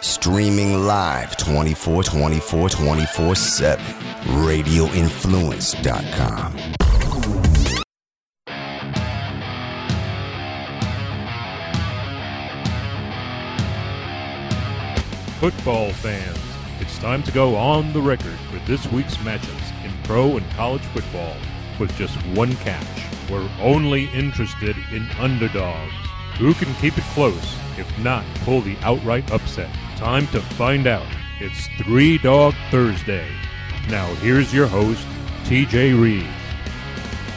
Streaming live 24 24 24 7. RadioInfluence.com. Football fans, it's time to go on the record for this week's matchups in pro and college football with just one catch. We're only interested in underdogs. Who can keep it close, if not pull the outright upset? Time to find out. It's Three Dog Thursday. Now, here's your host, TJ Reeves.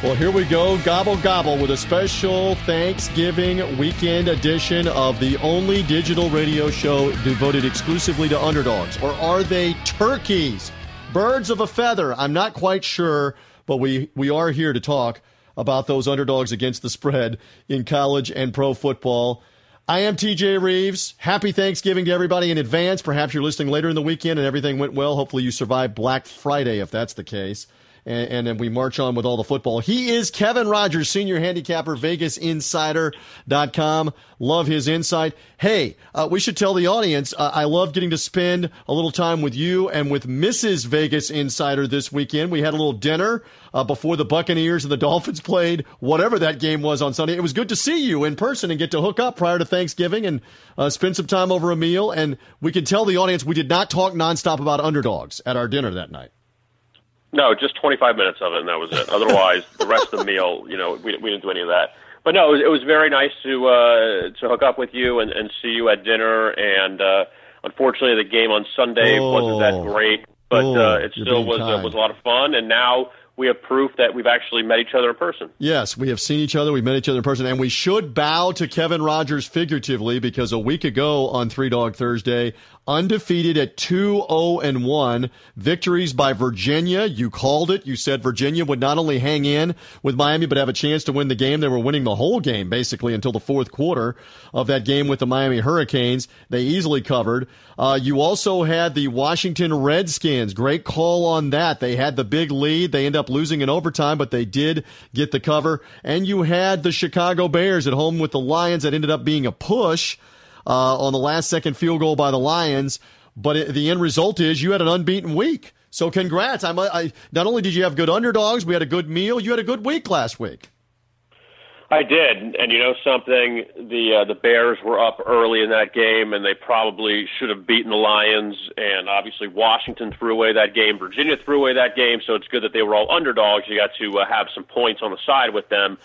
Well, here we go, gobble gobble, with a special Thanksgiving weekend edition of the only digital radio show devoted exclusively to underdogs. Or are they turkeys? Birds of a feather? I'm not quite sure, but we, we are here to talk about those underdogs against the spread in college and pro football. I am TJ Reeves. Happy Thanksgiving to everybody in advance. Perhaps you're listening later in the weekend and everything went well. Hopefully, you survived Black Friday if that's the case and, and then we march on with all the football. He is Kevin Rogers, senior handicapper, VegasInsider.com. Love his insight. Hey, uh, we should tell the audience uh, I love getting to spend a little time with you and with Mrs. Vegas Insider this weekend. We had a little dinner uh, before the Buccaneers and the Dolphins played whatever that game was on Sunday. It was good to see you in person and get to hook up prior to Thanksgiving and uh, spend some time over a meal. And we can tell the audience we did not talk nonstop about underdogs at our dinner that night. No, just 25 minutes of it, and that was it. Otherwise, the rest of the meal, you know, we, we didn't do any of that. But no, it was, it was very nice to uh, to hook up with you and, and see you at dinner. And uh, unfortunately, the game on Sunday oh. wasn't that oh. great, but oh, uh, it still was uh, was a lot of fun. And now we have proof that we've actually met each other in person. Yes, we have seen each other. We've met each other in person. And we should bow to Kevin Rogers figuratively because a week ago on Three Dog Thursday, undefeated at 2 0 and 1. Victories by Virginia. You called it. You said Virginia would not only hang in with Miami, but have a chance to win the game. They were winning the whole game basically until the fourth quarter of that game with the Miami Hurricanes. They easily covered. Uh, you also had the Washington Redskins. Great call on that. They had the big lead. They end up losing in overtime, but they did get the cover. And you had the Chicago Bears at home with the Lions that ended up being a push uh, on the last second field goal by the Lions. But it, the end result is you had an unbeaten week. So congrats. I'm, I, not only did you have good underdogs, we had a good meal, you had a good week last week. I did, and you know something, the uh, the Bears were up early in that game, and they probably should have beaten the Lions. And obviously, Washington threw away that game. Virginia threw away that game, so it's good that they were all underdogs. You got to uh, have some points on the side with them.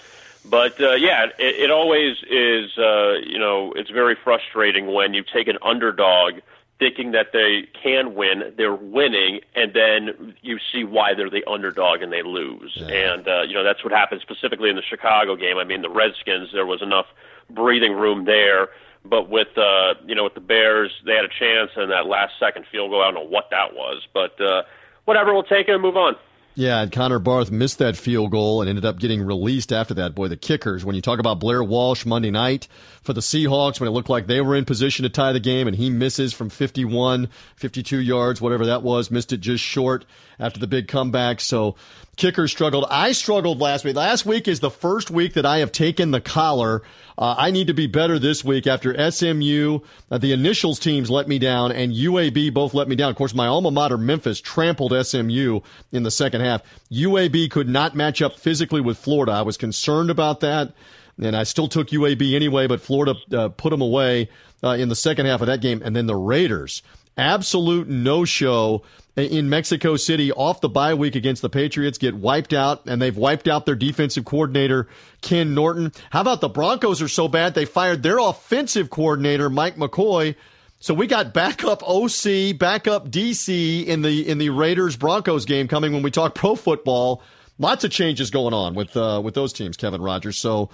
But uh, yeah, it, it always is. Uh, you know, it's very frustrating when you take an underdog thinking that they can win, they're winning, and then you see why they're the underdog and they lose. Yeah. And uh, you know that's what happened specifically in the Chicago game. I mean, the Redskins, there was enough breathing room there. But with uh, you know with the Bears, they had a chance, and that last second field goal, I don't know what that was, but uh, whatever, we'll take it and move on. Yeah, and Connor Barth missed that field goal and ended up getting released after that. Boy, the kickers, when you talk about Blair Walsh Monday night for the Seahawks, when it looked like they were in position to tie the game and he misses from 51, 52 yards, whatever that was, missed it just short after the big comeback. So kickers struggled. I struggled last week. Last week is the first week that I have taken the collar uh, I need to be better this week after SMU, uh, the initials teams let me down, and UAB both let me down. Of course, my alma mater, Memphis, trampled SMU in the second half. UAB could not match up physically with Florida. I was concerned about that, and I still took UAB anyway, but Florida uh, put them away uh, in the second half of that game. And then the Raiders, absolute no show in Mexico City off the bye week against the Patriots get wiped out, and they've wiped out their defensive coordinator, Ken Norton. How about the Broncos are so bad they fired their offensive coordinator, Mike McCoy. So we got backup OC, backup DC in the in the Raiders Broncos game coming when we talk pro football. Lots of changes going on with uh, with those teams, Kevin Rogers. So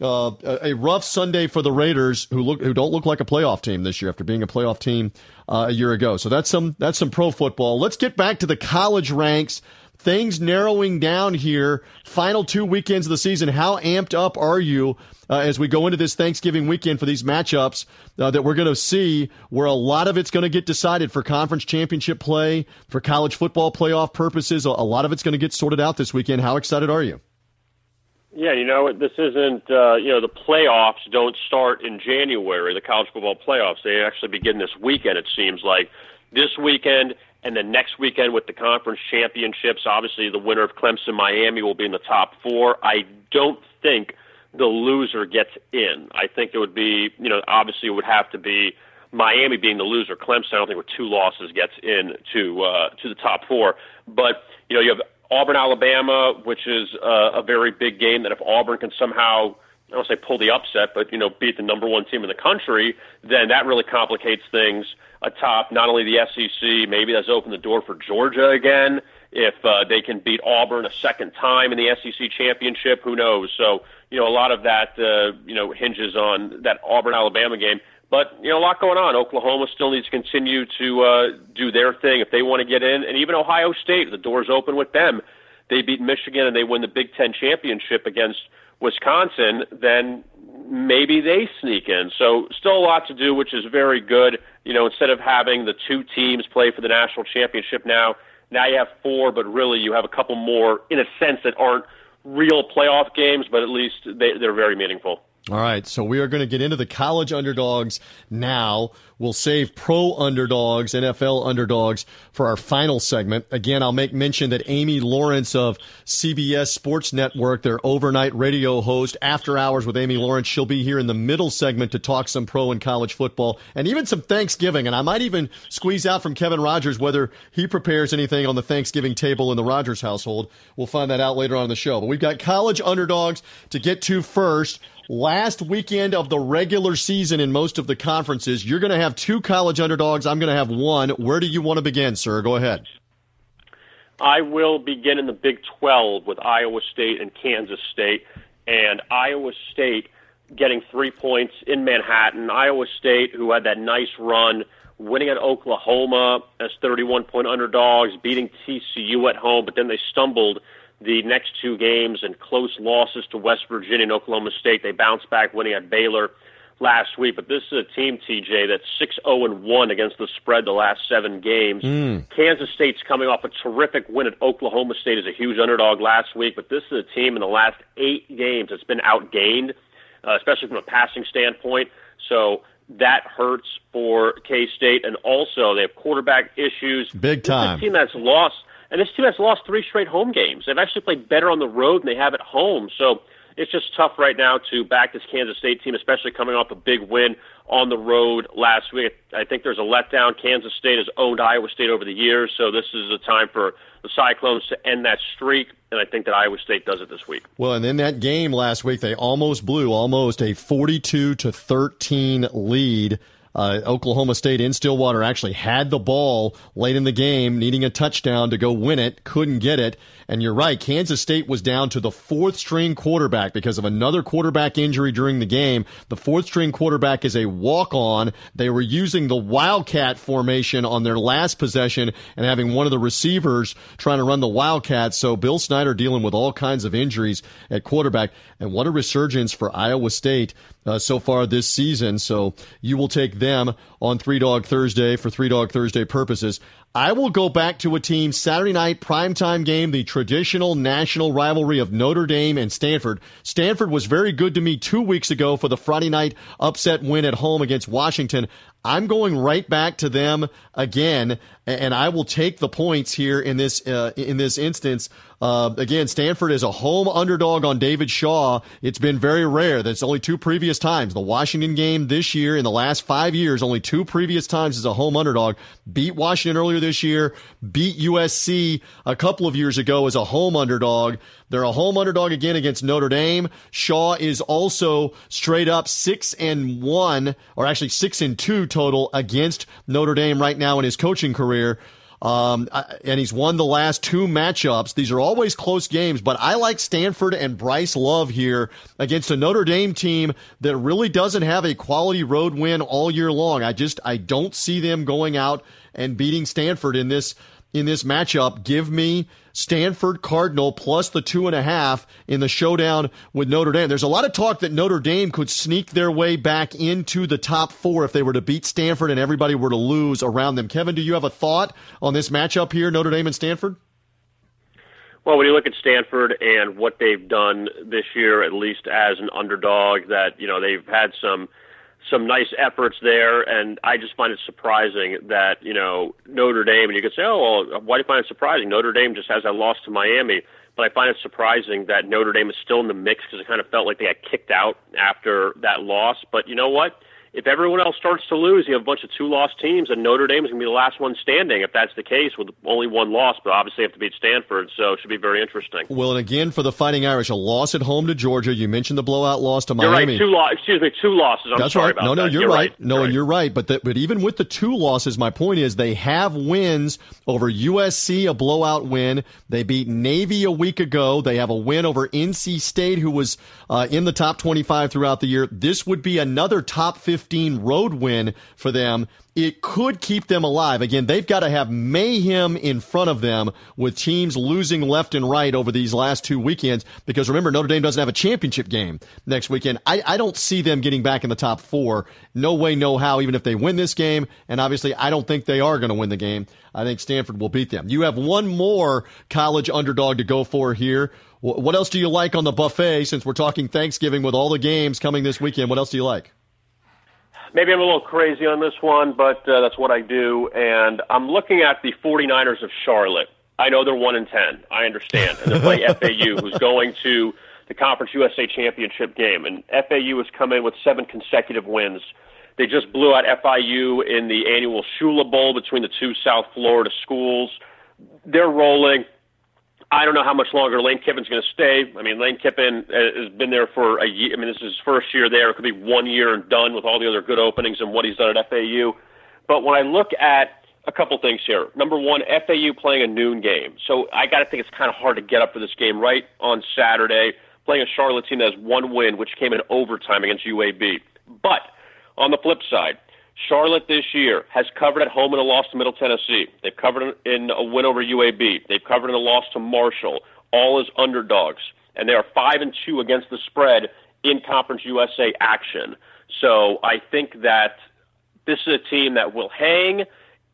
uh, a rough Sunday for the Raiders, who look who don't look like a playoff team this year after being a playoff team uh, a year ago. So that's some that's some pro football. Let's get back to the college ranks. Things narrowing down here. Final two weekends of the season. How amped up are you uh, as we go into this Thanksgiving weekend for these matchups uh, that we're going to see, where a lot of it's going to get decided for conference championship play, for college football playoff purposes. A lot of it's going to get sorted out this weekend. How excited are you? Yeah, you know, this isn't, uh, you know, the playoffs don't start in January, the college football playoffs. They actually begin this weekend, it seems like. This weekend and then next weekend with the conference championships. Obviously, the winner of Clemson Miami will be in the top four. I don't think the loser gets in. I think it would be, you know, obviously it would have to be Miami being the loser. Clemson, I don't think with two losses gets in to uh, to the top four. But you know, you have Auburn, Alabama, which is uh, a very big game. That if Auburn can somehow I don't say pull the upset, but you know, beat the number one team in the country, then that really complicates things atop not only the SEC, maybe that's opened the door for Georgia again. If uh, they can beat Auburn a second time in the SEC championship, who knows? So, you know, a lot of that, uh, you know, hinges on that Auburn Alabama game. But you know, a lot going on. Oklahoma still needs to continue to uh, do their thing if they want to get in, and even Ohio State, the door's open with them. They beat Michigan and they win the Big Ten championship against Wisconsin. Then maybe they sneak in. So still a lot to do, which is very good. You know, instead of having the two teams play for the national championship now, now you have four, but really you have a couple more in a sense that aren't real playoff games, but at least they, they're very meaningful. All right, so we are going to get into the college underdogs now. We'll save pro underdogs, NFL underdogs for our final segment. Again, I'll make mention that Amy Lawrence of CBS Sports Network, their overnight radio host, After Hours with Amy Lawrence, she'll be here in the middle segment to talk some pro and college football and even some Thanksgiving. And I might even squeeze out from Kevin Rogers whether he prepares anything on the Thanksgiving table in the Rogers household. We'll find that out later on in the show. But we've got college underdogs to get to first last weekend of the regular season in most of the conferences. You're going to have two college underdogs. I'm going to have one. Where do you want to begin, sir? Go ahead. I will begin in the Big 12 with Iowa State and Kansas State. And Iowa State getting three points in Manhattan. Iowa State, who had that nice run, winning at Oklahoma as 31 point underdogs, beating TCU at home, but then they stumbled the next two games and close losses to West Virginia and Oklahoma State. They bounced back winning at Baylor last week, but this is a team, TJ, that's 6 0 and 1 against the spread the last seven games. Mm. Kansas State's coming off a terrific win at Oklahoma State as a huge underdog last week, but this is a team in the last eight games that's been outgained, uh, especially from a passing standpoint. So that hurts for K State, and also they have quarterback issues. Big time. This is a team that's lost and this team has lost three straight home games. They've actually played better on the road than they have at home. So it's just tough right now to back this Kansas State team, especially coming off a big win on the road last week. I think there's a letdown. Kansas State has owned Iowa State over the years, so this is a time for the Cyclones to end that streak, and I think that Iowa State does it this week. Well, and in that game last week, they almost blew almost a 42 to 13 lead uh, Oklahoma State in Stillwater actually had the ball late in the game, needing a touchdown to go win it, couldn't get it. And you're right, Kansas State was down to the fourth string quarterback because of another quarterback injury during the game. The fourth string quarterback is a walk on. They were using the Wildcat formation on their last possession and having one of the receivers trying to run the Wildcat. So Bill Snyder dealing with all kinds of injuries at quarterback. And what a resurgence for Iowa State uh, so far this season. So you will take them on Three Dog Thursday for Three Dog Thursday purposes. I will go back to a team Saturday night primetime game, the traditional national rivalry of Notre Dame and Stanford. Stanford was very good to me two weeks ago for the Friday night upset win at home against Washington. I'm going right back to them again, and I will take the points here in this uh, in this instance. Uh, again, Stanford is a home underdog on David Shaw. It's been very rare. That's only two previous times. The Washington game this year, in the last five years, only two previous times as a home underdog. Beat Washington earlier this year. Beat USC a couple of years ago as a home underdog. They're a home underdog again against Notre Dame. Shaw is also straight up six and one, or actually six and two total against Notre Dame right now in his coaching career. Um, and he's won the last two matchups. These are always close games, but I like Stanford and Bryce Love here against a Notre Dame team that really doesn't have a quality road win all year long. I just, I don't see them going out and beating Stanford in this in this matchup. Give me Stanford Cardinal plus the two and a half in the showdown with Notre Dame. There's a lot of talk that Notre Dame could sneak their way back into the top four if they were to beat Stanford and everybody were to lose around them. Kevin, do you have a thought on this matchup here, Notre Dame and Stanford? Well, when you look at Stanford and what they've done this year, at least as an underdog, that you know they've had some some nice efforts there, and I just find it surprising that you know Notre Dame. And you could say, oh, well, why do you find it surprising? Notre Dame just has that loss to Miami, but I find it surprising that Notre Dame is still in the mix because it kind of felt like they got kicked out after that loss. But you know what? If everyone else starts to lose, you have a bunch of two loss teams, and Notre Dame is going to be the last one standing if that's the case with only one loss, but obviously have to beat Stanford, so it should be very interesting. Well, and again, for the Fighting Irish, a loss at home to Georgia. You mentioned the blowout loss to Miami. You're right, two lo- excuse me, two losses. I'm that's sorry right. no, no, that. you're, you're right. right. No, you're and you're right. But the, but even with the two losses, my point is they have wins over USC, a blowout win. They beat Navy a week ago. They have a win over NC State, who was uh, in the top 25 throughout the year. This would be another top 15 road win for them. It could keep them alive. Again, they've got to have mayhem in front of them with teams losing left and right over these last two weekends. Because remember, Notre Dame doesn't have a championship game next weekend. I, I don't see them getting back in the top four. No way, no how, even if they win this game. And obviously, I don't think they are going to win the game. I think Stanford will beat them. You have one more college underdog to go for here. What else do you like on the buffet since we're talking Thanksgiving with all the games coming this weekend? What else do you like? Maybe I'm a little crazy on this one, but uh, that's what I do. And I'm looking at the 49ers of Charlotte. I know they're 1 in 10. I understand. And they play FAU, who's going to the Conference USA Championship game. And FAU has come in with seven consecutive wins. They just blew out FIU in the annual Shula Bowl between the two South Florida schools. They're rolling. I don't know how much longer Lane Kiffin's going to stay. I mean, Lane Kiffin uh, has been there for a year. I mean, this is his first year there. It could be one year and done with all the other good openings and what he's done at FAU. But when I look at a couple things here, number one, FAU playing a noon game. So I got to think it's kind of hard to get up for this game right on Saturday, playing a Charlotte team that has one win, which came in overtime against UAB. But on the flip side, Charlotte this year has covered at home in a loss to Middle Tennessee. They've covered in a win over UAB. They've covered in a loss to Marshall, all as underdogs. And they are 5 and 2 against the spread in Conference USA action. So I think that this is a team that will hang.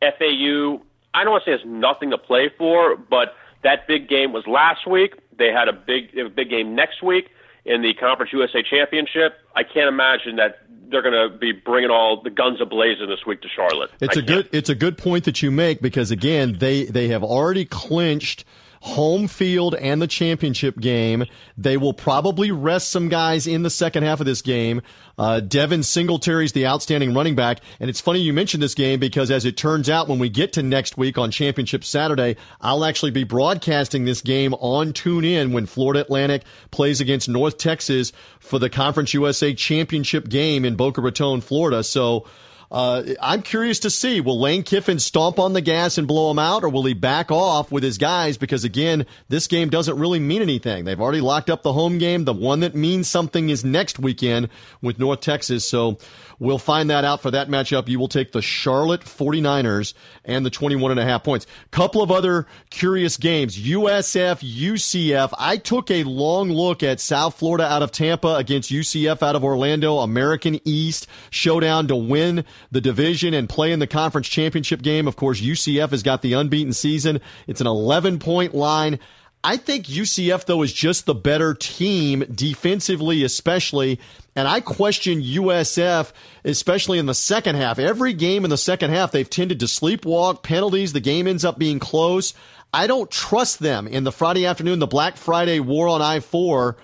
FAU, I don't want to say has nothing to play for, but that big game was last week. They had a big, a big game next week in the Conference USA Championship. I can't imagine that they're going to be bringing all the guns ablazing this week to Charlotte. It's I a good it's a good point that you make because again they they have already clinched home field and the championship game. They will probably rest some guys in the second half of this game. Uh, Devin Singletary's the outstanding running back. And it's funny you mentioned this game because as it turns out, when we get to next week on championship Saturday, I'll actually be broadcasting this game on TuneIn when Florida Atlantic plays against North Texas for the Conference USA championship game in Boca Raton, Florida. So, uh, I'm curious to see will Lane Kiffin stomp on the gas and blow him out, or will he back off with his guys? Because again, this game doesn't really mean anything. They've already locked up the home game. The one that means something is next weekend with North Texas. So we'll find that out for that matchup. You will take the Charlotte 49ers and the 21 and a half points. Couple of other curious games. USF, UCF. I took a long look at South Florida out of Tampa against UCF out of Orlando, American East showdown to win the division and play in the conference championship game. Of course, UCF has got the unbeaten season. It's an 11 point line. I think UCF, though, is just the better team defensively, especially. And I question USF, especially in the second half. Every game in the second half, they've tended to sleepwalk, penalties. The game ends up being close. I don't trust them in the Friday afternoon, the Black Friday war on I 4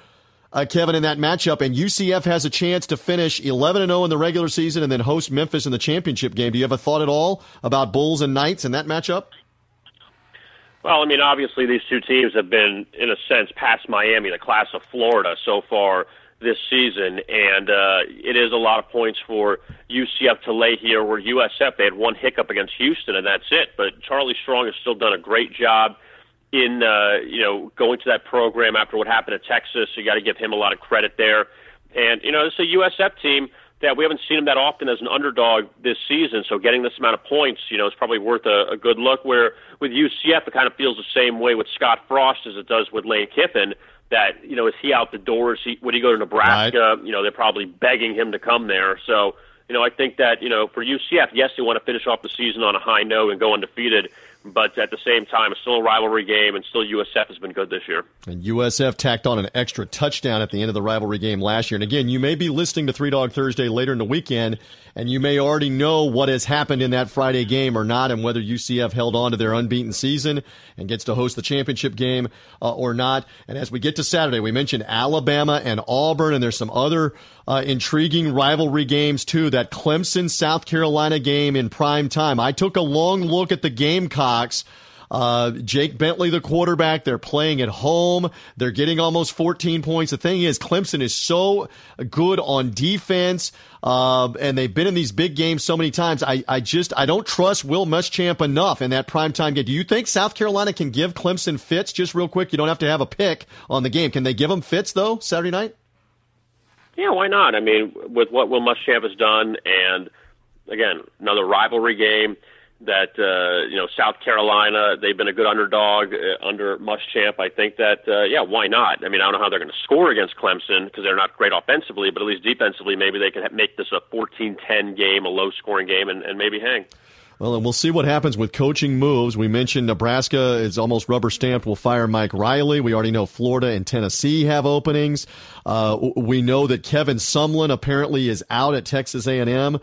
uh, Kevin, in that matchup. And UCF has a chance to finish 11 and 0 in the regular season and then host Memphis in the championship game. Do you have a thought at all about Bulls and Knights in that matchup? Well, I mean, obviously these two teams have been, in a sense, past Miami, the class of Florida so far this season, and uh, it is a lot of points for UCF to lay here. Where USF they had one hiccup against Houston, and that's it. But Charlie Strong has still done a great job in uh, you know going to that program after what happened at Texas. So you got to give him a lot of credit there. And you know, it's a USF team that we haven't seen him that often as an underdog this season. So getting this amount of points, you know, is probably worth a, a good look. Where with UCF, it kind of feels the same way with Scott Frost as it does with Lane Kiffin. That you know, is he out the door? Is he would he go to Nebraska? Right. You know, they're probably begging him to come there. So you know, I think that you know for UCF, yes, they want to finish off the season on a high note and go undefeated but at the same time, it's still a rivalry game, and still USF has been good this year. And USF tacked on an extra touchdown at the end of the rivalry game last year. And again, you may be listening to Three Dog Thursday later in the weekend, and you may already know what has happened in that Friday game or not, and whether UCF held on to their unbeaten season and gets to host the championship game uh, or not. And as we get to Saturday, we mentioned Alabama and Auburn, and there's some other uh, intriguing rivalry games too. That Clemson South Carolina game in prime time. I took a long look at the Gamecocks. Uh, Jake Bentley, the quarterback, they're playing at home. They're getting almost 14 points. The thing is, Clemson is so good on defense, uh, and they've been in these big games so many times. I, I just, I don't trust Will Muschamp enough in that primetime game. Do you think South Carolina can give Clemson fits? Just real quick, you don't have to have a pick on the game. Can they give them fits though Saturday night? Yeah, why not? I mean, with what Will Muschamp has done, and again, another rivalry game that uh, you know South Carolina they've been a good underdog uh, under Muschamp. I think that uh, yeah, why not? I mean, I don't know how they're going to score against Clemson because they're not great offensively, but at least defensively, maybe they can make this a 14-10 game, a low-scoring game, and, and maybe hang. Well, and we'll see what happens with coaching moves. We mentioned Nebraska is almost rubber stamped. We'll fire Mike Riley. We already know Florida and Tennessee have openings. Uh, we know that Kevin Sumlin apparently is out at Texas A&M.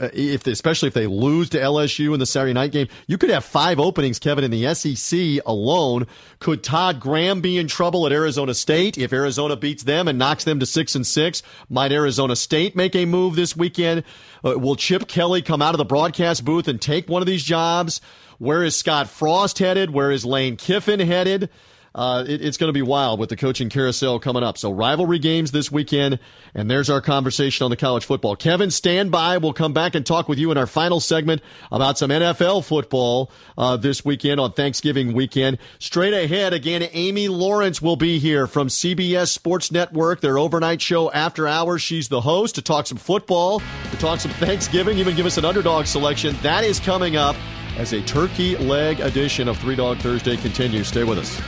If especially if they lose to LSU in the Saturday night game, you could have five openings, Kevin, in the SEC alone. Could Todd Graham be in trouble at Arizona State if Arizona beats them and knocks them to six and six? Might Arizona State make a move this weekend? Uh, will Chip Kelly come out of the broadcast booth and take one of these jobs? Where is Scott Frost headed? Where is Lane Kiffin headed? Uh, it, it's going to be wild with the coaching carousel coming up. So rivalry games this weekend, and there's our conversation on the college football. Kevin, stand by. We'll come back and talk with you in our final segment about some NFL football uh, this weekend on Thanksgiving weekend. Straight ahead, again, Amy Lawrence will be here from CBS Sports Network, their overnight show after hours. She's the host to talk some football, to talk some Thanksgiving, even give us an underdog selection. That is coming up as a turkey leg edition of Three Dog Thursday continues. Stay with us.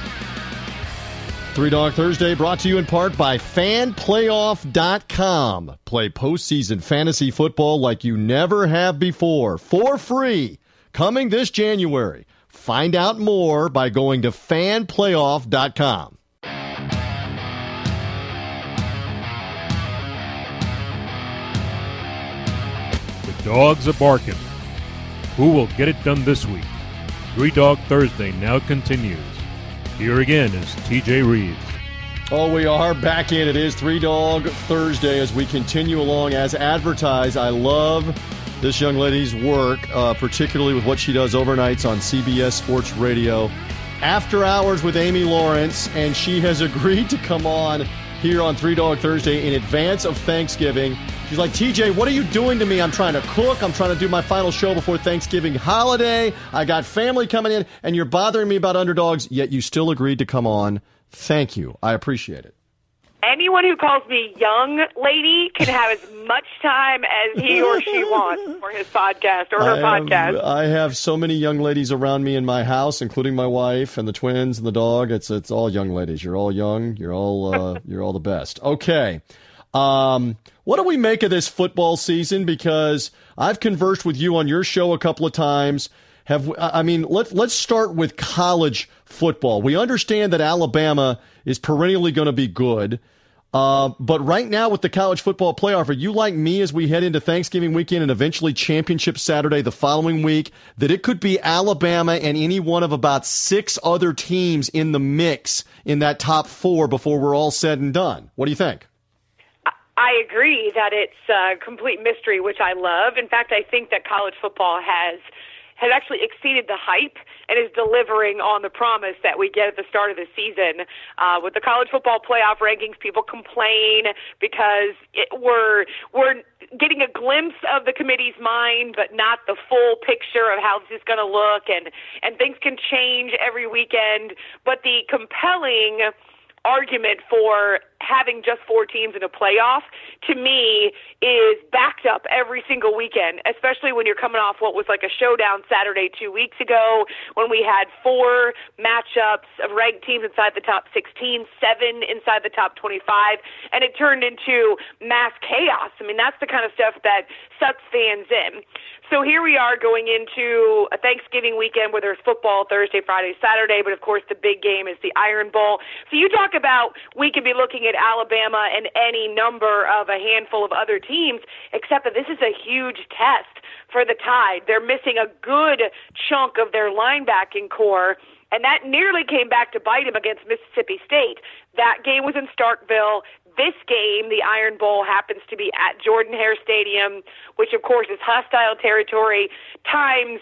Three Dog Thursday brought to you in part by fanplayoff.com. Play postseason fantasy football like you never have before for free coming this January. Find out more by going to fanplayoff.com. The dogs are barking. Who will get it done this week? Three Dog Thursday now continues. Here again is TJ Reeves. Oh, we are back in. It is Three Dog Thursday as we continue along as advertised. I love this young lady's work, uh, particularly with what she does overnights on CBS Sports Radio. After Hours with Amy Lawrence, and she has agreed to come on here on Three Dog Thursday in advance of Thanksgiving. She's like, TJ, what are you doing to me? I'm trying to cook. I'm trying to do my final show before Thanksgiving holiday. I got family coming in, and you're bothering me about underdogs, yet you still agreed to come on. Thank you. I appreciate it anyone who calls me young lady can have as much time as he or she wants for his podcast or her I have, podcast. I have so many young ladies around me in my house, including my wife and the twins and the dog. It's it's all young ladies. You're all young. You're all uh, you're all the best. Okay. Um, what do we make of this football season? Because I've conversed with you on your show a couple of times. Have I mean, let's let's start with college football. We understand that Alabama is perennially going to be good. Uh, but right now with the college football playoff, are you like me as we head into Thanksgiving weekend and eventually championship Saturday the following week that it could be Alabama and any one of about six other teams in the mix in that top four before we're all said and done? What do you think? I agree that it's a complete mystery, which I love. In fact, I think that college football has has actually exceeded the hype and is delivering on the promise that we get at the start of the season. Uh, with the college football playoff rankings, people complain because it, we're we're getting a glimpse of the committee's mind, but not the full picture of how this is going to look, and and things can change every weekend. But the compelling argument for having just four teams in a playoff to me is backed up every single weekend, especially when you're coming off what was like a showdown Saturday two weeks ago when we had four matchups of ranked teams inside the top 16, seven inside the top 25, and it turned into mass chaos. I mean, that's the kind of stuff that sucks fans in. So here we are going into a Thanksgiving weekend where there's football Thursday, Friday, Saturday, but of course the big game is the Iron Bowl. So you talk about we could be looking at Alabama and any number of a handful of other teams, except that this is a huge test for the Tide. They're missing a good chunk of their linebacking corps. And that nearly came back to bite him against Mississippi State. That game was in Starkville. This game, the Iron Bowl, happens to be at Jordan Hare Stadium, which of course is hostile territory times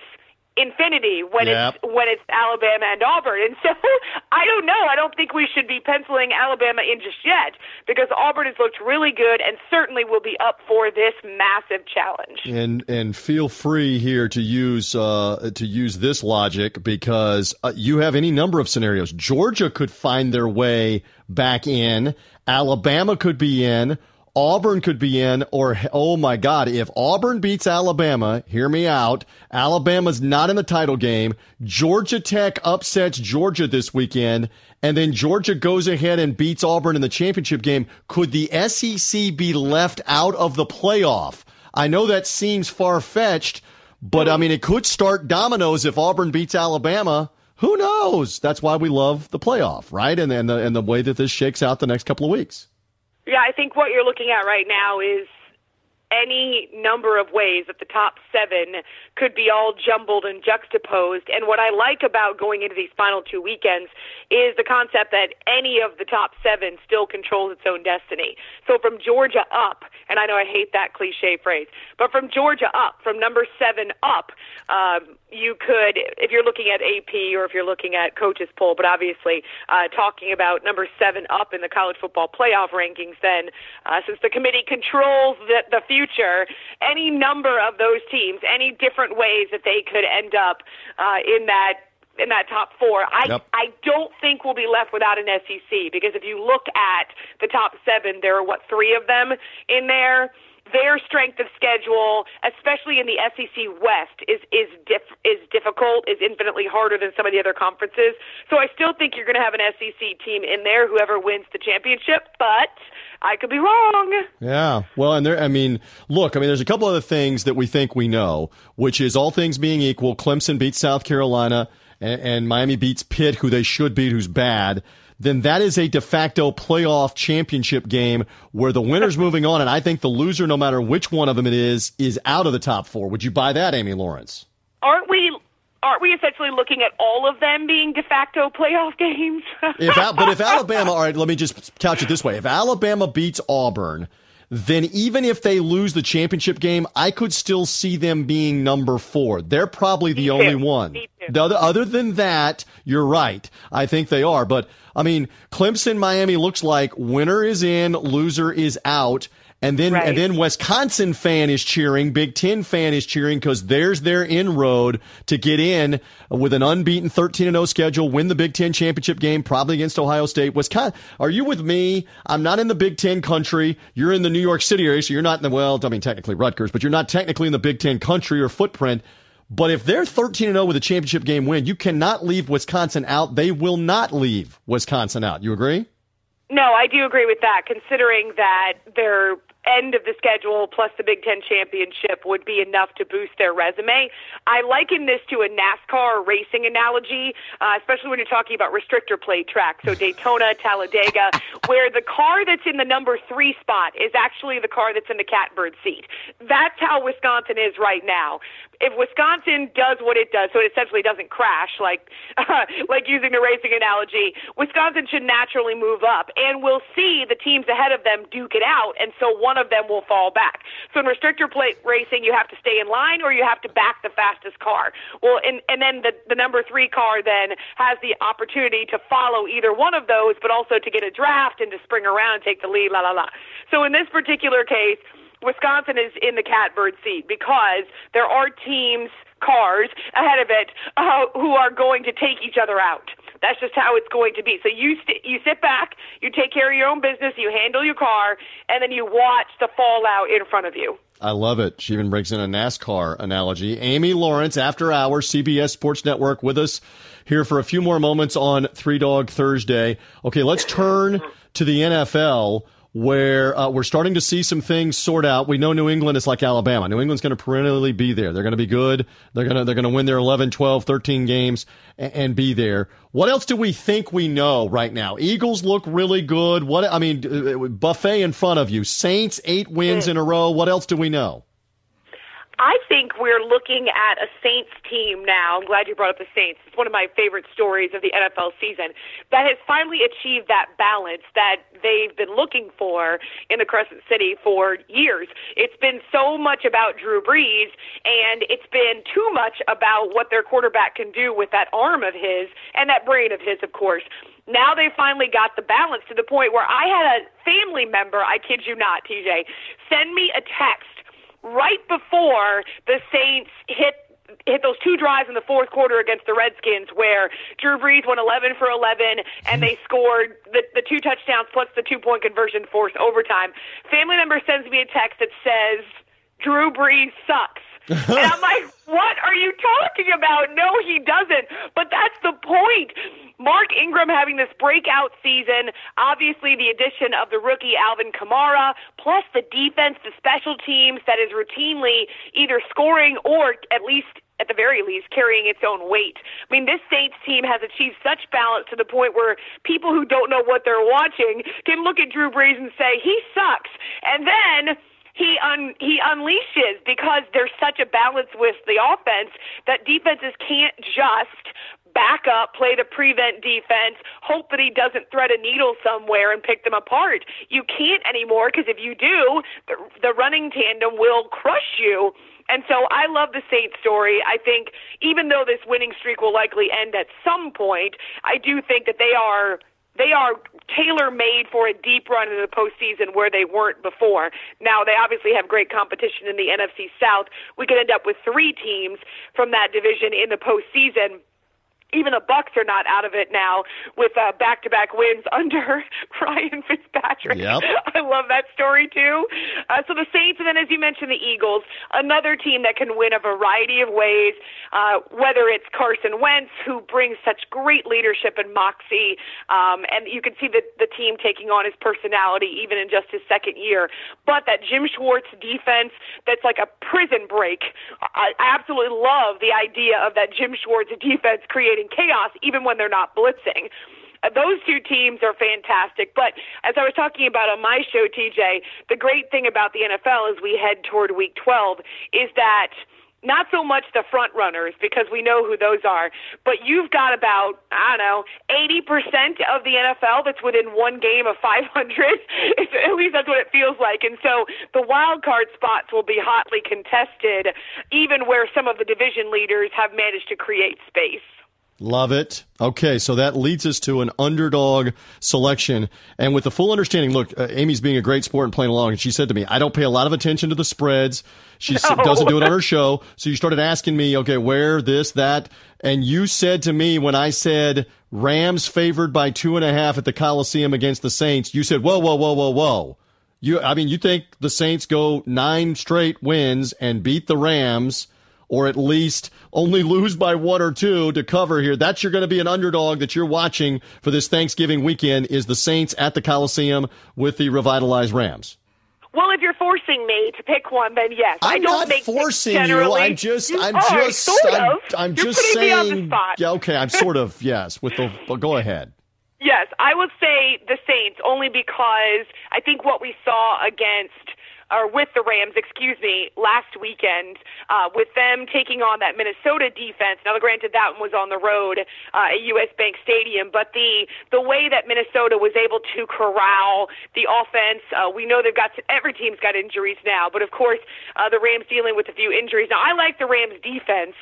infinity when yep. it's when it's Alabama and Auburn. And so I don't know. I don't think we should be penciling Alabama in just yet because Auburn has looked really good and certainly will be up for this massive challenge. And and feel free here to use uh, to use this logic because uh, you have any number of scenarios. Georgia could find their way back in. Alabama could be in. Auburn could be in, or oh my God, if Auburn beats Alabama, hear me out. Alabama's not in the title game. Georgia Tech upsets Georgia this weekend, and then Georgia goes ahead and beats Auburn in the championship game. Could the SEC be left out of the playoff? I know that seems far fetched, but I mean, it could start dominoes if Auburn beats Alabama. Who knows? That's why we love the playoff, right? And, and the, and the way that this shakes out the next couple of weeks. Yeah, I think what you're looking at right now is any number of ways that the top seven could be all jumbled and juxtaposed. And what I like about going into these final two weekends is the concept that any of the top seven still controls its own destiny. So from Georgia up, and I know I hate that cliche phrase, but from Georgia up, from number seven up, um, you could, if you're looking at AP or if you're looking at coaches poll, but obviously uh, talking about number seven up in the college football playoff rankings, then uh, since the committee controls the, the future, any number of those teams, any different ways that they could end up uh, in that in that top four. I yep. I don't think we'll be left without an SEC because if you look at the top seven, there are what three of them in there their strength of schedule, especially in the SEC West, is is is difficult, is infinitely harder than some of the other conferences. So I still think you're going to have an SEC team in there, whoever wins the championship, but I could be wrong. Yeah. Well, and there, I mean, look, I mean, there's a couple other things that we think we know, which is all things being equal, Clemson beats South Carolina and, and Miami beats Pitt, who they should beat, who's bad then that is a de facto playoff championship game where the winner's moving on. And I think the loser, no matter which one of them it is, is out of the top four. Would you buy that, Amy Lawrence? Aren't we aren't we essentially looking at all of them being de facto playoff games? if, but if Alabama, all right, let me just couch it this way: if Alabama beats Auburn, then even if they lose the championship game, I could still see them being number four. They're probably the only one. The other, other than that, you're right. I think they are. But I mean, Clemson, Miami looks like winner is in, loser is out. And then, right. and then Wisconsin fan is cheering, Big Ten fan is cheering because there's their inroad to get in with an unbeaten 13 0 schedule, win the Big Ten championship game, probably against Ohio State. Wisconsin, are you with me? I'm not in the Big Ten country. You're in the New York City area, so you're not in the, well, I mean, technically Rutgers, but you're not technically in the Big Ten country or footprint. But if they're 13 0 with a championship game win, you cannot leave Wisconsin out. They will not leave Wisconsin out. You agree? No, I do agree with that, considering that they're end of the schedule plus the Big Ten championship would be enough to boost their resume. I liken this to a NASCAR racing analogy, uh, especially when you're talking about restrictor plate tracks, so Daytona, Talladega, where the car that's in the number three spot is actually the car that's in the catbird seat. That's how Wisconsin is right now if Wisconsin does what it does, so it essentially doesn't crash, like like using the racing analogy, Wisconsin should naturally move up, and we'll see the teams ahead of them duke it out, and so one of them will fall back. So in restrictor plate racing, you have to stay in line or you have to back the fastest car. Well, and and then the the number three car then has the opportunity to follow either one of those, but also to get a draft and to spring around and take the lead. La la la. So in this particular case Wisconsin is in the catbird seat because there are teams, cars ahead of it, uh, who are going to take each other out. That's just how it's going to be. So you st- you sit back, you take care of your own business, you handle your car, and then you watch the fallout in front of you. I love it. She even brings in a NASCAR analogy. Amy Lawrence, after hours, CBS Sports Network, with us here for a few more moments on Three Dog Thursday. Okay, let's turn to the NFL where uh, we're starting to see some things sort out. We know New England is like Alabama. New England's going to perennially be there. They're going to be good. They're going to they're going to win their 11, 12, 13 games and, and, be there. What else do we think we know right now? Eagles look really good. What I mean, uh, buffet in front of you. Saints 8 wins in a row. What else do we know? I think we're looking at a Saints team now. I'm glad you brought up the Saints. It's one of my favorite stories of the NFL season that has finally achieved that balance that they've been looking for in the Crescent City for years. It's been so much about Drew Brees, and it's been too much about what their quarterback can do with that arm of his and that brain of his, of course. Now they finally got the balance to the point where I had a family member, I kid you not, TJ, send me a text right before the Saints hit hit those two drives in the fourth quarter against the Redskins where Drew Brees went 11 for 11 and they mm. scored the, the two touchdowns plus the two point conversion forced overtime. Family member sends me a text that says, Drew Brees sucks. and I'm like, what are you talking about? No, he doesn't. But that's the point. Mark Ingram having this breakout season, obviously the addition of the rookie Alvin Kamara, plus the defense, the special teams that is routinely either scoring or at least at the very least, carrying its own weight. I mean, this Saints team has achieved such balance to the point where people who don't know what they're watching can look at Drew Brees and say, he sucks. And then he un he unleashes because there's such a balance with the offense that defenses can't just back up, play the prevent defense, hope that he doesn't thread a needle somewhere and pick them apart. You can't anymore because if you do, the, the running tandem will crush you. And so I love the Saints story. I think even though this winning streak will likely end at some point, I do think that they are they are tailor made for a deep run in the postseason where they weren't before. Now they obviously have great competition in the NFC South. We could end up with three teams from that division in the postseason even the Bucs are not out of it now with uh, back-to-back wins under Ryan Fitzpatrick. Yep. I love that story too. Uh, so the Saints, and then as you mentioned, the Eagles, another team that can win a variety of ways. Uh, whether it's Carson Wentz, who brings such great leadership and moxie, um, and you can see the the team taking on his personality even in just his second year. But that Jim Schwartz defense, that's like a prison break. I, I absolutely love the idea of that Jim Schwartz defense creating creating chaos even when they're not blitzing. Uh, those two teams are fantastic. But as I was talking about on my show, TJ, the great thing about the NFL as we head toward week 12 is that not so much the front runners because we know who those are, but you've got about, I don't know, 80% of the NFL that's within one game of 500. At least that's what it feels like. And so the wild card spots will be hotly contested, even where some of the division leaders have managed to create space. Love it. Okay, so that leads us to an underdog selection. And with the full understanding, look, uh, Amy's being a great sport and playing along. And she said to me, I don't pay a lot of attention to the spreads. She no. doesn't do it on her show. So you started asking me, okay, where, this, that. And you said to me when I said Rams favored by two and a half at the Coliseum against the Saints, you said, whoa, whoa, whoa, whoa, whoa. You, I mean, you think the Saints go nine straight wins and beat the Rams – or at least only lose by one or two to cover here. That's you're going to be an underdog that you're watching for this Thanksgiving weekend is the Saints at the Coliseum with the revitalized Rams. Well, if you're forcing me to pick one, then yes. I'm I do not make forcing you. I'm just, I'm are, just, sort I'm, of. I'm you're just saying. Me on the spot. Yeah, okay, I'm sort of yes. With the, well, go ahead. Yes, I would say the Saints only because I think what we saw against or with the Rams, excuse me, last weekend, uh, with them taking on that Minnesota defense. Now, granted, that one was on the road uh, at U.S. Bank Stadium, but the the way that Minnesota was able to corral the offense, uh, we know they've got every team's got injuries now, but of course, uh, the Rams dealing with a few injuries. Now, I like the Rams defense,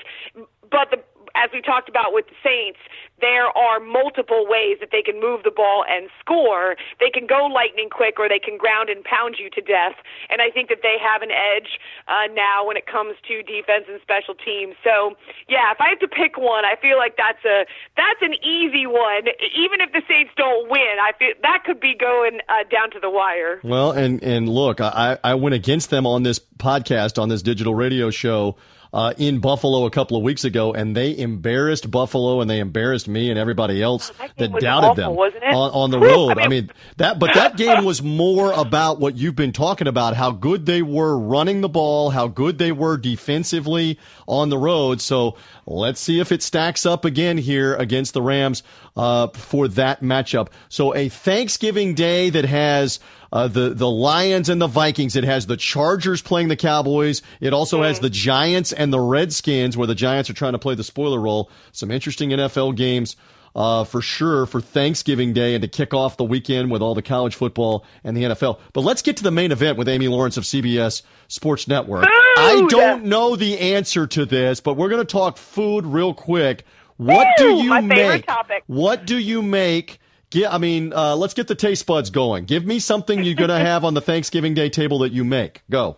but the as we talked about with the Saints, there are multiple ways that they can move the ball and score. They can go lightning quick or they can ground and pound you to death. And I think that they have an edge uh, now when it comes to defense and special teams. So, yeah, if I have to pick one, I feel like that's a that's an easy one. Even if the Saints don't win, I feel that could be going uh, down to the wire. Well, and and look, I I went against them on this podcast on this digital radio show uh, in Buffalo a couple of weeks ago, and they embarrassed Buffalo and they embarrassed me and everybody else that, that doubted awful, them on, on the road. I mean- I mean that, but that game was more about what you've been talking about: how good they were running the ball, how good they were defensively on the road. So let's see if it stacks up again here against the Rams uh, for that matchup. So a Thanksgiving Day that has uh, the the Lions and the Vikings. It has the Chargers playing the Cowboys. It also has the Giants and the Redskins, where the Giants are trying to play the spoiler role. Some interesting NFL games. Uh, for sure for Thanksgiving Day and to kick off the weekend with all the college football and the NFL. But let's get to the main event with Amy Lawrence of CBS Sports Network. I don't know the answer to this, but we're going to talk food real quick. What do you make? topic. What do you make? Get, I mean, uh, let's get the taste buds going. Give me something you're going to have on the Thanksgiving Day table that you make. Go.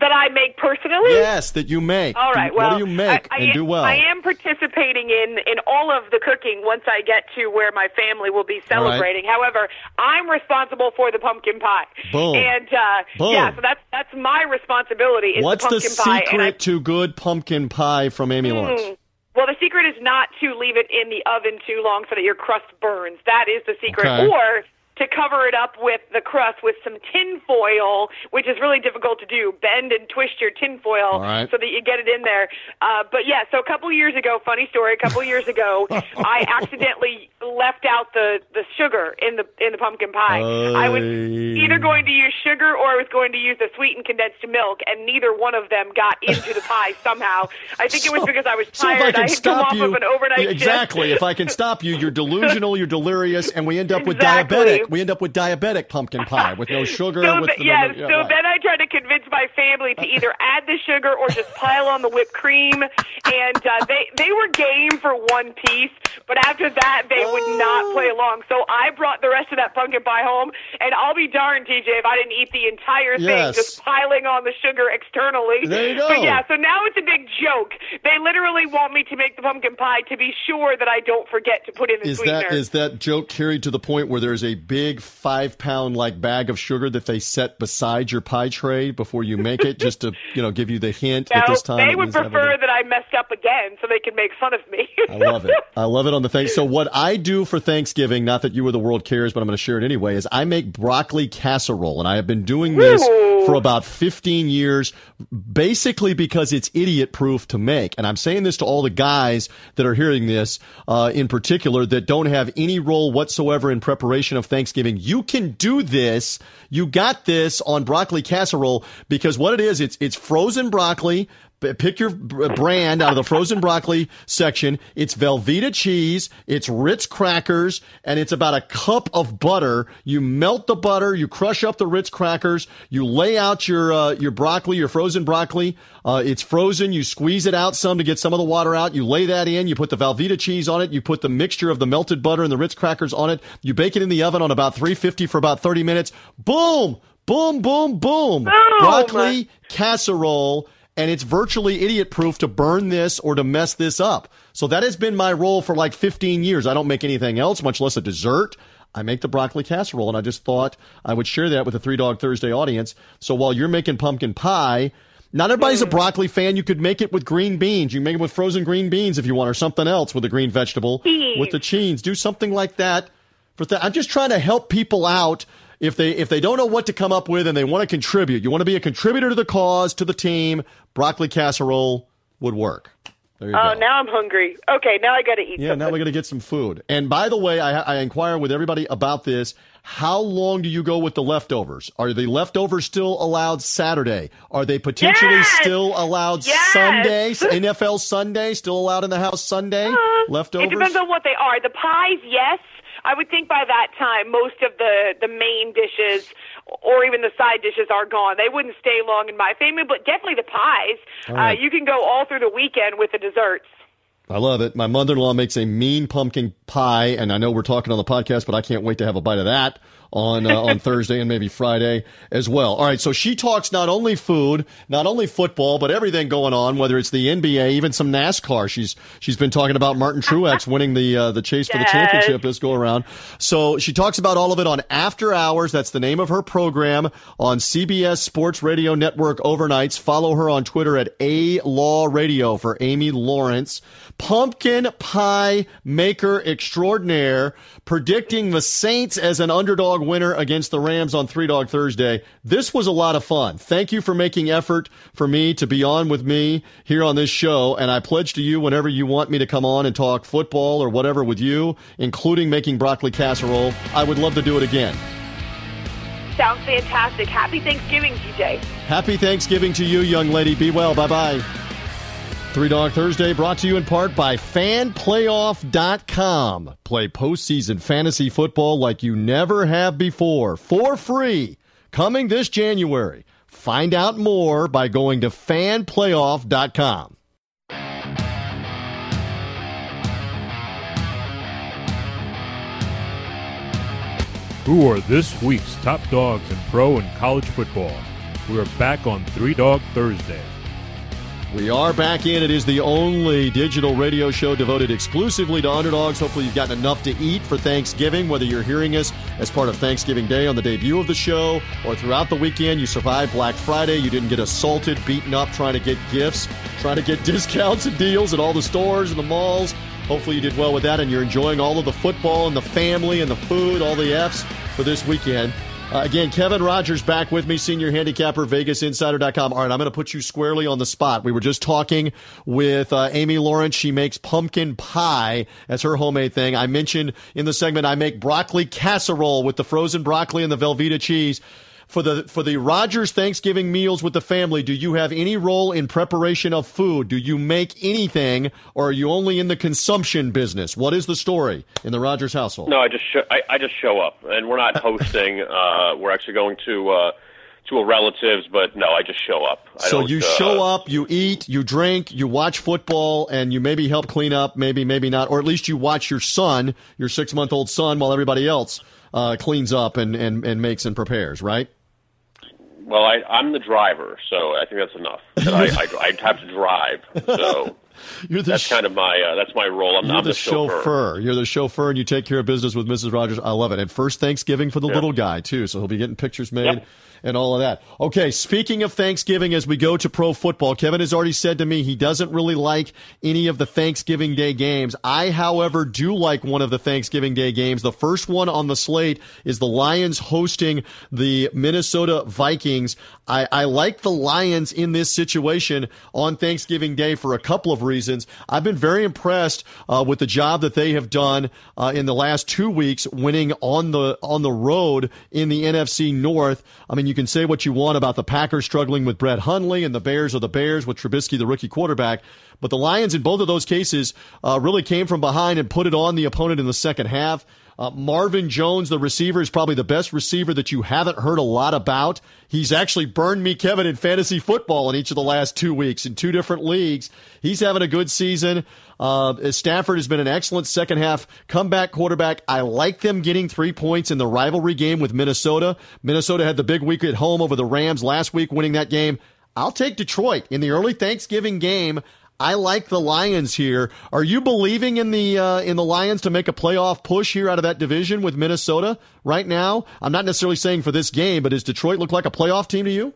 That I make personally. Yes, that you make. All right. Well, what do you make I, I, and do well? I am participating in in all of the cooking once I get to where my family will be All right. celebrating. However, I'm responsible for the pumpkin pie. Boom. And uh, Boom. yeah, so that's that's my responsibility. Is What's the the pumpkin pie? secret I, to good pumpkin pie from Amy Lawrence? Mm. Well, the secret is not to leave it in the oven too long so that your crust burns. That is the secret. Okay. Or to cover it up with the crust with some tin foil, which is really difficult to do. Bend and twist your tin foil right. so that you get it in there. Uh, but yeah, so a couple years ago, funny story. A couple years ago, I accidentally left out the the sugar in the in the pumpkin pie. I was either going to use sugar or I was going to use the sweetened condensed milk, and neither one of them got into the pie somehow. I think it was because I was tired. so if. I can had come off you, of an overnight shift. exactly. if I can stop you, you're delusional, you're delirious, and we end up with Exactly. diabetic. We end up with diabetic pumpkin pie with no sugar. So with the, yeah, no- so right. then I tried to convince my family to either add the sugar or just pile on the whipped cream, and uh, they they were game for one piece, but after that they would not play along. So I brought the rest of that pumpkin pie home, and I'll be darned, TJ, if I didn't eat the entire thing Yes. just piling on the sugar externally. There you go. But yeah, so now it's a big joke. They literally want me to make the pumpkin pie to be sure that I don't forget to put in the sugar. Is sweetener. that is that joke carried to the point where there's a big five pound like bag of sugar that they set beside your pie tray before you make it, just to you know give you the hint that no, this time they would prefer that I messed up again so they can make fun of me. I love it. I love it on the thing. So what I do for Thanksgiving, not that you or the world cares, but I'm going to share it anyway, is I make broccoli casserole, and I have been doing this. For about 15 years, basically because it's idiot proof to make. And I'm saying this to all the guys that are hearing this, uh, in particular, that don't have any role whatsoever in preparation of Thanksgiving. You can do this. You got this on broccoli casserole because what it is, it's it's frozen broccoli. Pick your brand out of the frozen broccoli section. It's Velveeta cheese, it's Ritz crackers, and it's about a cup of butter. You melt the butter, you crush up the Ritz crackers, you lay out your uh, your broccoli, your frozen broccoli. Uh, it's frozen. You squeeze it out some to get some of the water out. You lay that in. You put the Velveeta cheese on it. You put the mixture of the melted butter and the Ritz crackers on it. You bake it in the oven on about 350 for about 30 minutes. Boom, boom, boom, boom. Broccoli casserole and it's virtually idiot proof to burn this or to mess this up. So that has been my role for like 15 years. I don't make anything else, much less a dessert. I make the broccoli casserole, and I just thought I would share that with the Three Dog Thursday audience. So while you're making pumpkin pie, not everybody's a broccoli fan. You could make it with green beans. You can make it with frozen green beans if you want, or something else with a green vegetable Cheese. with the cheese. Do something like that. For th- I'm just trying to help people out if they if they don't know what to come up with and they want to contribute. You want to be a contributor to the cause, to the team. Broccoli casserole would work. There you Oh, go. now I'm hungry. Okay, now I got to eat Yeah, something. now we got to get some food. And by the way, I, I inquire with everybody about this. How long do you go with the leftovers? Are the leftovers still allowed Saturday? Are they potentially Yes! still allowed Yes! Sunday? NFL Sunday still allowed in the house Sunday? Uh, leftovers? It depends on what they are. The pies, yes. I would think by that time most of the the main dishes or even the side dishes are gone. They wouldn't stay long in my family, but definitely the pies. Right. Uh, you can go all through the weekend with the desserts. I love it. My mother in law makes a mean pumpkin pie, and I know we're talking on the podcast, but I can't wait to have a bite of that on uh, on Thursday and maybe Friday as well. All right, so she talks not only food, not only football, but everything going on, whether it's the NBA, even some NASCAR. She's she's been talking about Martin Truex winning the uh, the chase for the championship this go around. So she talks about all of it on After Hours. That's the name of her program on CBS Sports Radio Network overnights. Follow her on Twitter at A Law Radio for Amy Lawrence. Pumpkin pie maker extraordinaire predicting the Saints as an underdog winner against the Rams on Three Dog Thursday. This was a lot of fun. Thank you for making effort for me to be on with me here on this show. And I pledge to you whenever you want me to come on and talk football or whatever with you, including making broccoli casserole, I would love to do it again. Sounds fantastic. Happy Thanksgiving, TJ. Happy Thanksgiving to you, young lady. Be well. Bye bye. Three Dog Thursday brought to you in part by fanplayoff.com. Play postseason fantasy football like you never have before for free. Coming this January. Find out more by going to fanplayoff.com. Who are this week's top dogs in pro and college football? We are back on Three Dog Thursday. We are back in. It is the only digital radio show devoted exclusively to underdogs. Hopefully, you've gotten enough to eat for Thanksgiving, whether you're hearing us as part of Thanksgiving Day on the debut of the show or throughout the weekend. You survived Black Friday. You didn't get assaulted, beaten up, trying to get gifts, trying to get discounts and deals at all the stores and the malls. Hopefully, you did well with that and you're enjoying all of the football and the family and the food, all the F's for this weekend. Uh, again, Kevin Rogers back with me, senior handicapper, VegasInsider.com. All right, I'm going to put you squarely on the spot. We were just talking with uh, Amy Lawrence. She makes pumpkin pie as her homemade thing. I mentioned in the segment I make broccoli casserole with the frozen broccoli and the Velveeta cheese for the for the Rogers Thanksgiving meals with the family, do you have any role in preparation of food? Do you make anything, or are you only in the consumption business? What is the story in the Rogers household? No, I just sh- I, I just show up, and we're not hosting. uh, we're actually going to. Uh, to a relatives, but no, I just show up. I so you uh, show up, you eat, you drink, you watch football, and you maybe help clean up, maybe, maybe not, or at least you watch your son, your six month old son, while everybody else uh, cleans up and, and, and makes and prepares, right? Well, I, I'm the driver, so I think that's enough. I, I, I have to drive, so You're the that's sh- kind of my uh, that's my role. I'm, You're I'm the, the chauffeur. You're the chauffeur, and you take care of business with Mrs. Rogers. I love it. And first Thanksgiving for the Yeah. little guy too, so he'll be getting pictures made Yep. and all of that. Okay, speaking of Thanksgiving, as we go to pro football, Kevin has already said to me he doesn't really like any of the Thanksgiving Day games. I, however, do like one of the Thanksgiving Day games. The first one on the slate is the Lions hosting the Minnesota Vikings. I, I like the Lions in this situation on Thanksgiving Day for a couple of reasons. I've been very impressed uh, with the job that they have done uh, in the last two weeks, winning on the on the road in the NFC North. I mean, you can say what you want about the Packers struggling with Brett Hundley and the Bears are the Bears with Trubisky, the rookie quarterback. But the Lions, in both of those cases, uh, really came from behind and put it on the opponent in the second half. Uh, Marvin Jones, the receiver, is probably the best receiver that you haven't heard a lot about. He's actually burned me, Kevin, in fantasy football in each of the last two weeks in two different leagues. He's having a good season. Uh, Stafford has been an excellent second half comeback quarterback. I like them getting three points in the rivalry game with Minnesota. Minnesota had the big week at home over the Rams last week, winning that game. I'll take Detroit in the early Thanksgiving game. I like the Lions here. Are you believing in the uh, in the Lions to make a playoff push here out of that division with Minnesota right now? I'm not necessarily saying for this game, but does Detroit look like a playoff team to you?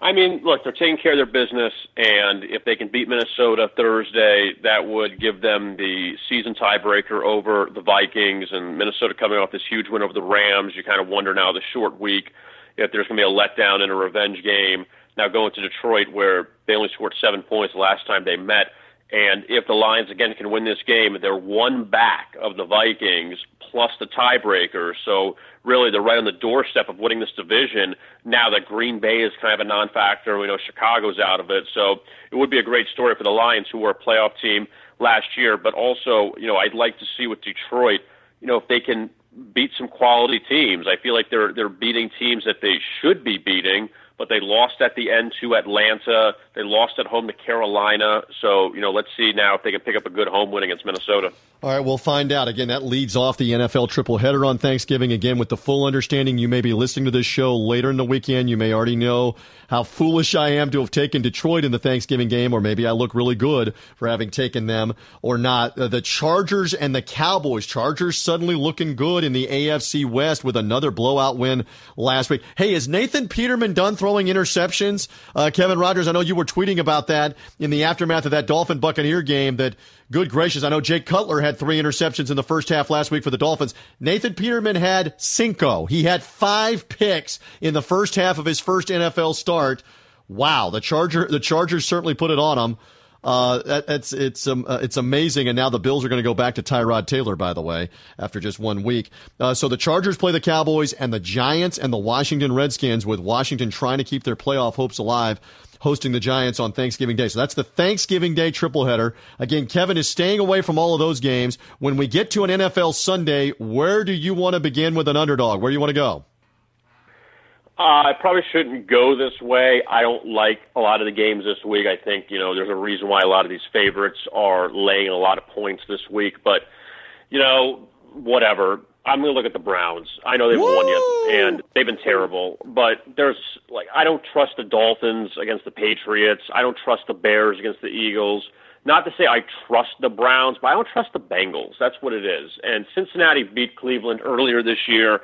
I mean, look, they're taking care of their business, and if they can beat Minnesota Thursday, that would give them the season tiebreaker over the Vikings. And Minnesota coming off this huge win over the Rams, you kind of wonder now the short week if there's going to be a letdown in a revenge game. Now going to Detroit, where they only scored seven points last time they met, and if the Lions again can win this game, they're one back of the Vikings plus the tiebreaker. So really, they're right on the doorstep of winning this division. Now that Green Bay is kind of a non-factor, we know Chicago's out of it. So it would be a great story for the Lions, who were a playoff team last year. But also, you know, I'd like to see with Detroit, you know, if they can beat some quality teams. I feel like they're they're beating teams that they should be beating. But they lost at the end to Atlanta. They lost at home to Carolina. So, you know, let's see now if they can pick up a good home win against Minnesota. All right, we'll find out. Again, that leads off the NFL triple header on Thanksgiving. Again, with the full understanding, you may be listening to this show later in the weekend. You may already know how foolish I am to have taken Detroit in the Thanksgiving game, or maybe I look really good for having taken them or not. Uh, the Chargers and the Cowboys. Chargers suddenly looking good in the AFC West with another blowout win last week. Hey, is Nathan Peterman done throwing interceptions? Uh, Kevin Rogers, I know you were tweeting about that in the aftermath of that Dolphin Buccaneer game that Good gracious. I know Jay Cutler had three interceptions in the first half last week for the Dolphins. Nathan Peterman had cinco. He had five picks in the first half of his first NFL start. Wow. The Charger, the Chargers certainly put it on him. Uh, that, it's it's um, uh, it's amazing, and now the Bills are going to go back to Tyrod Taylor. By the way, after just one week, uh, so the Chargers play the Cowboys and the Giants and the Washington Redskins, with Washington trying to keep their playoff hopes alive hosting the Giants on Thanksgiving Day. So that's the Thanksgiving Day triple header. Again, Kevin is staying away from all of those games. When we get to an NFL Sunday, where do you want to begin with an underdog? Where do you want to go? Uh, I probably shouldn't go this way. I don't like a lot of the games this week. I think, you know, there's a reason why a lot of these favorites are laying a lot of points this week. But, you know, whatever. I'm going to look at the Browns. I know they've won yet, and they've been terrible. But there's like I don't trust the Dolphins against the Patriots. I don't trust the Bears against the Eagles. Not to say I trust the Browns, but I don't trust the Bengals. That's what it is. And Cincinnati beat Cleveland earlier this year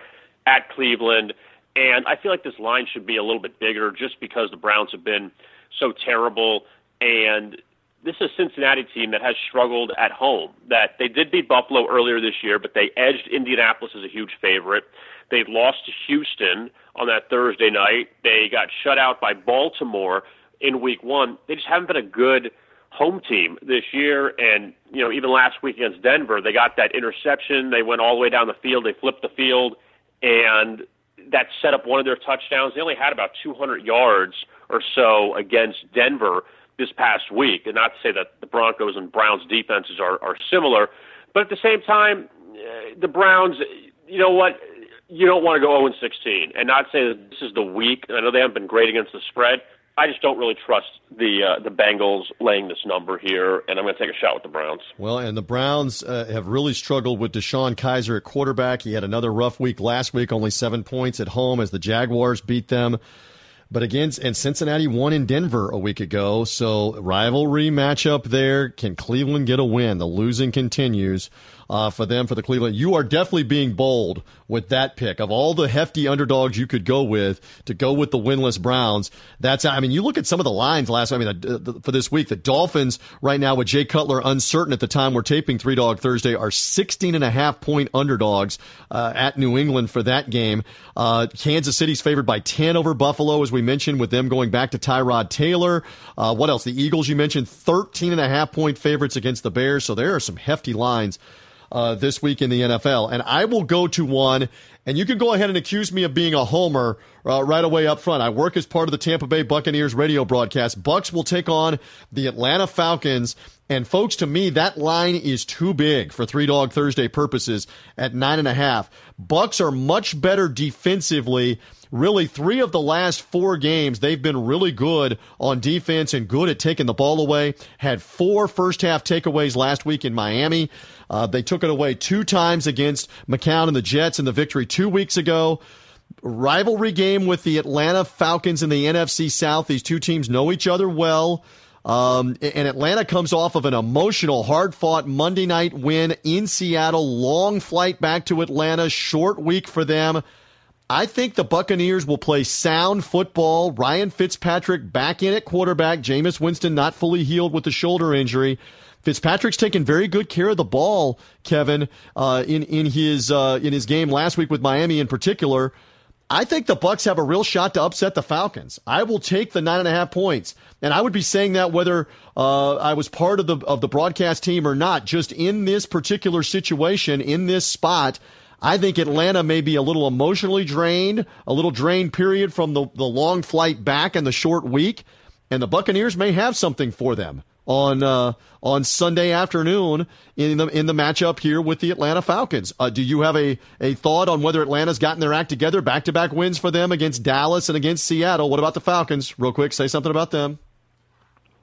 at Cleveland, and I feel like this line should be a little bit bigger just because the Browns have been so terrible and this is a Cincinnati team that has struggled at home. That they did beat Buffalo earlier this year, but they edged Indianapolis as a huge favorite. They lost to Houston on that Thursday night. They got shut out by Baltimore in week one. They just haven't been a good home team this year. And, you know, even last week against Denver, they got that interception. They went all the way down the field. They flipped the field. And that set up one of their touchdowns. They only had about 200 yards or so against Denver this past week. And not to say that the Broncos and Browns defenses are, are similar, but at the same time, uh, the Browns, you know what? You don't want to go 0 16, and not say that this is the week. I know they haven't been great against the spread. I just don't really trust the uh, the Bengals laying this number here, and I'm going to take a shot with the Browns. Well, and the Browns uh, have really struggled with DeShone Kizer at quarterback. He had another rough week last week, only seven points at home as the Jaguars beat them. But against and Cincinnati won in Denver a week ago, so rivalry matchup there. Can Cleveland get a win? The losing continues uh, for them for the Cleveland. You are definitely being bold with that pick of all the hefty underdogs you could go with to go with the winless Browns. That's I mean you look at some of the lines last. I mean the, the, for this week the Dolphins right now with Jay Cutler uncertain at the time we're taping Three Dog Thursday are 16 and a half point underdogs uh, at New England for that game. Uh, Kansas City's favored by 10 over Buffalo as we mentioned with them going back to Tyrod Taylor. Uh, what else? The Eagles you mentioned 13 and a half point favorites against the Bears. So there are some hefty lines uh, this week in the NFL. And I will go to one, and you can go ahead and accuse me of being a homer uh, right away up front. I work as part of the Tampa Bay Buccaneers radio broadcast. Bucs will take on the Atlanta Falcons. And folks, to me, that line is too big for Three Dog Thursday purposes at nine and a half. Bucs are much better defensively really three of the last four games, they've been really good on defense and good at taking the ball away. Had four first half takeaways last week in Miami. Uh, they took it away two times against McCown and the Jets in the victory two weeks ago. Rivalry game with the Atlanta Falcons in the NFC South. These two teams know each other well. Um, and Atlanta comes off of an emotional, hard fought Monday night win in Seattle. Long flight back to Atlanta. Short week for them. I think the Buccaneers will play sound football. Ryan Fitzpatrick back in at quarterback. Jameis Winston not fully healed with the shoulder injury. Fitzpatrick's taken very good care of the ball, Kevin, uh, in in his uh, in his game last week with Miami in particular. I think the Bucs have a real shot to upset the Falcons. I will take the nine and a half points, and I would be saying that whether uh, I was part of the of the broadcast team or not. Just in this particular situation, in this spot, I think Atlanta may be a little emotionally drained, a little drained period from the the long flight back and the short week, and the Buccaneers may have something for them on uh, on Sunday afternoon in the in the matchup here with the Atlanta Falcons. Uh, do you have a, a thought on whether Atlanta's gotten their act together? Back to back wins for them against Dallas and against Seattle. What about the Falcons? Real quick, say something about them.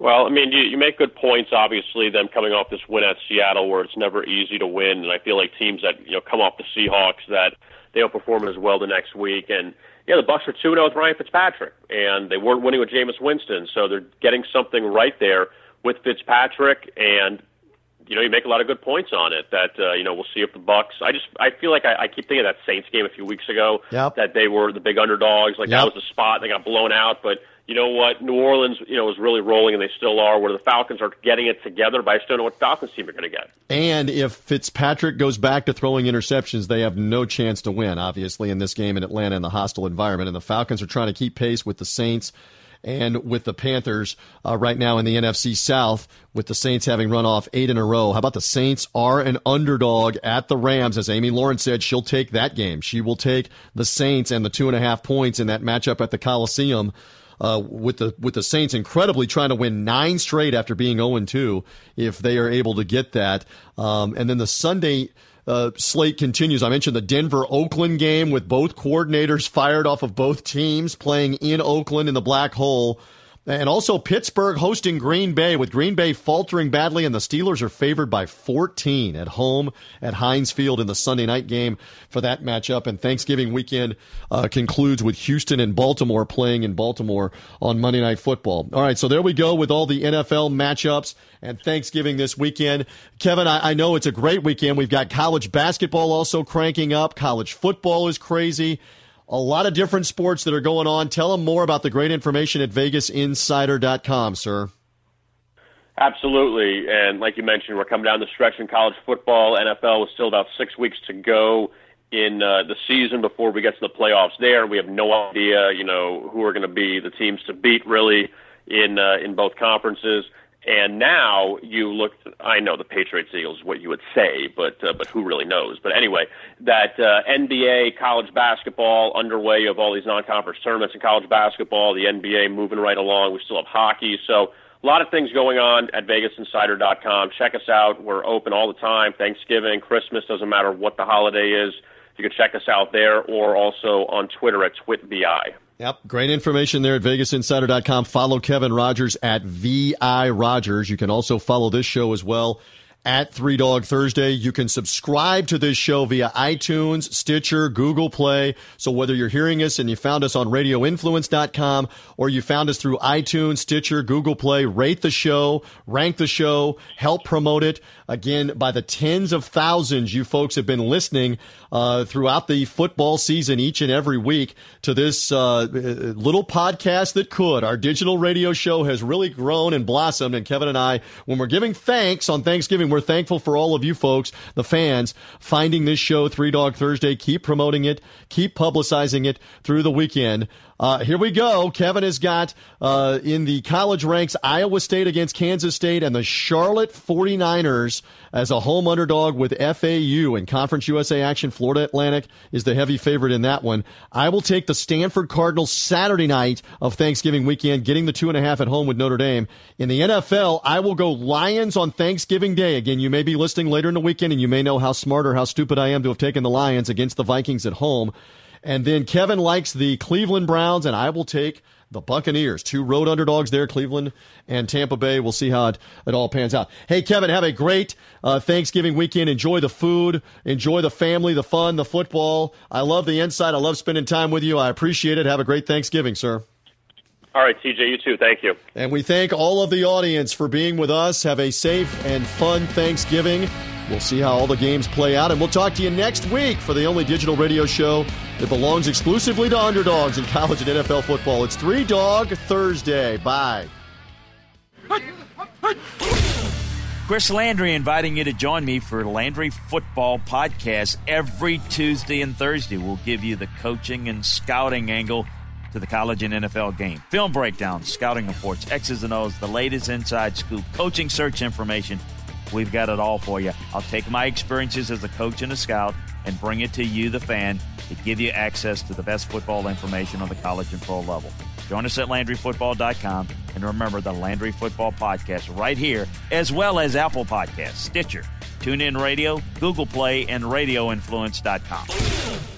Well, I mean, you, you make good points. Obviously, them coming off this win at Seattle, where it's never easy to win, and I feel like teams that you know come off the Seahawks that they don't perform as well the next week. And yeah, the Bucs are two zero with Ryan Fitzpatrick, and they weren't winning with Jameis Winston, so they're getting something right there with Fitzpatrick. And you know, you make a lot of good points on it. That uh, you know, we'll see if the Bucs. I just I feel like I, I keep thinking of that Saints game a few weeks ago. Yep. That they were the big underdogs. Like Yep. that was the spot. They got blown out, but you know what? New Orleans, you know, is really rolling, and they still are. Where the Falcons are getting it together, but I still don't know what Falcons team are going to get. And if Fitzpatrick goes back to throwing interceptions, they have no chance to win, obviously, in this game in Atlanta in the hostile environment. And the Falcons are trying to keep pace with the Saints and with the Panthers uh, right now in the NFC South, with the Saints having run off eight in a row. How about the Saints are an underdog at the Rams? As Amy Lawrence said, she'll take that game. She will take the Saints and the two and a half points in that matchup at the Coliseum uh, with the with the Saints incredibly trying to win nine straight after being 0 2 if they are able to get that. Um, and then the Sunday uh, slate continues. I mentioned the Denver Oakland game with both coordinators fired off of both teams playing in Oakland in the black hole. And also Pittsburgh hosting Green Bay with Green Bay faltering badly and the Steelers are favored by 14 at home at Heinz Field in the Sunday night game for that matchup. And Thanksgiving weekend uh, concludes with Houston and Baltimore playing in Baltimore on Monday Night Football. All right, so there we go with all the NFL matchups and Thanksgiving this weekend. Kevin, I, I know it's a great weekend. We've got college basketball also cranking up. College football is crazy a lot of different sports that are going on. Tell them more about the great information at VegasInsider.com, sir. Absolutely, and like you mentioned, we're coming down the stretch in college football. NFL with still about six weeks to go in uh, the season before we get to the playoffs. There, we have no idea, you know, who are going to be the teams to beat really in uh, in both conferences. And now you look. I know the Patriots Eagles what you would say, but uh, but who really knows? But anyway, that uh, NBA college basketball underway of all these non-conference tournaments in college basketball. The NBA moving right along. We still have hockey. So a lot of things going on at VegasInsider.com. Check us out. We're open all the time. Thanksgiving, Christmas, doesn't matter what the holiday is. You can check us out there or also on Twitter at TwitBI. Yep. Great information there at VegasInsider.com. Follow Kevin Rogers at VI Rogers. You can also follow this show as well at Three Dog Thursday. You can subscribe to this show via iTunes, Stitcher, Google Play. So whether you're hearing us and you found us on radioinfluence.com or you found us through iTunes, Stitcher, Google Play, rate the show, rank the show, help promote it. Again, by the tens of thousands you folks have been listening uh, throughout the football season each and every week to this uh, little podcast that could. Our digital radio show has really grown and blossomed. And Kevin and I, when we're giving thanks on Thanksgiving, we're thankful for all of you folks, the fans, finding this show, Three Dog Thursday. Keep promoting it, keep publicizing it through the weekend. Uh, here we go. Kevin has got uh, in the college ranks Iowa State against Kansas State and the Charlotte 49ers as a home underdog with FAU in Conference USA action. Florida Atlantic is the heavy favorite in that one. I will take the Stanford Cardinals Saturday night of Thanksgiving weekend, getting the two and a half at home with Notre Dame. In the NFL, I will go Lions on Thanksgiving Day. Again, you may be listening later in the weekend and you may know how smart or how stupid I am to have taken the Lions against the Vikings at home. And then Kevin likes the Cleveland Browns, and I will take the Buccaneers. Two road underdogs there, Cleveland and Tampa Bay. We'll see how it, it all pans out. Hey, Kevin, have a great uh, Thanksgiving weekend. Enjoy the food, enjoy the family, the fun, the football. I love the insight. I love spending time with you. I appreciate it. Have a great Thanksgiving, sir. All right, TJ, you too. Thank you. And we thank all of the audience for being with us. Have a safe and fun Thanksgiving. We'll see how all the games play out, and we'll talk to you next week for the only digital radio show that belongs exclusively to underdogs in college and NFL football. It's Three Dog Thursday. Bye. Chris Landry inviting you to join me for Landry Football Podcast every Tuesday and Thursday. We'll give you the coaching and scouting angle to the college and NFL game. Film breakdowns, scouting reports, X's and O's, the latest inside scoop, coaching search information. We've got it all for you. I'll take my experiences as a coach and a scout and bring it to you, the fan, to give you access to the best football information on the college and pro level. Join us at LandryFootball.com. And remember the Landry Football Podcast right here, as well as Apple Podcasts, Stitcher, TuneIn Radio, Google Play, and RadioInfluence.com.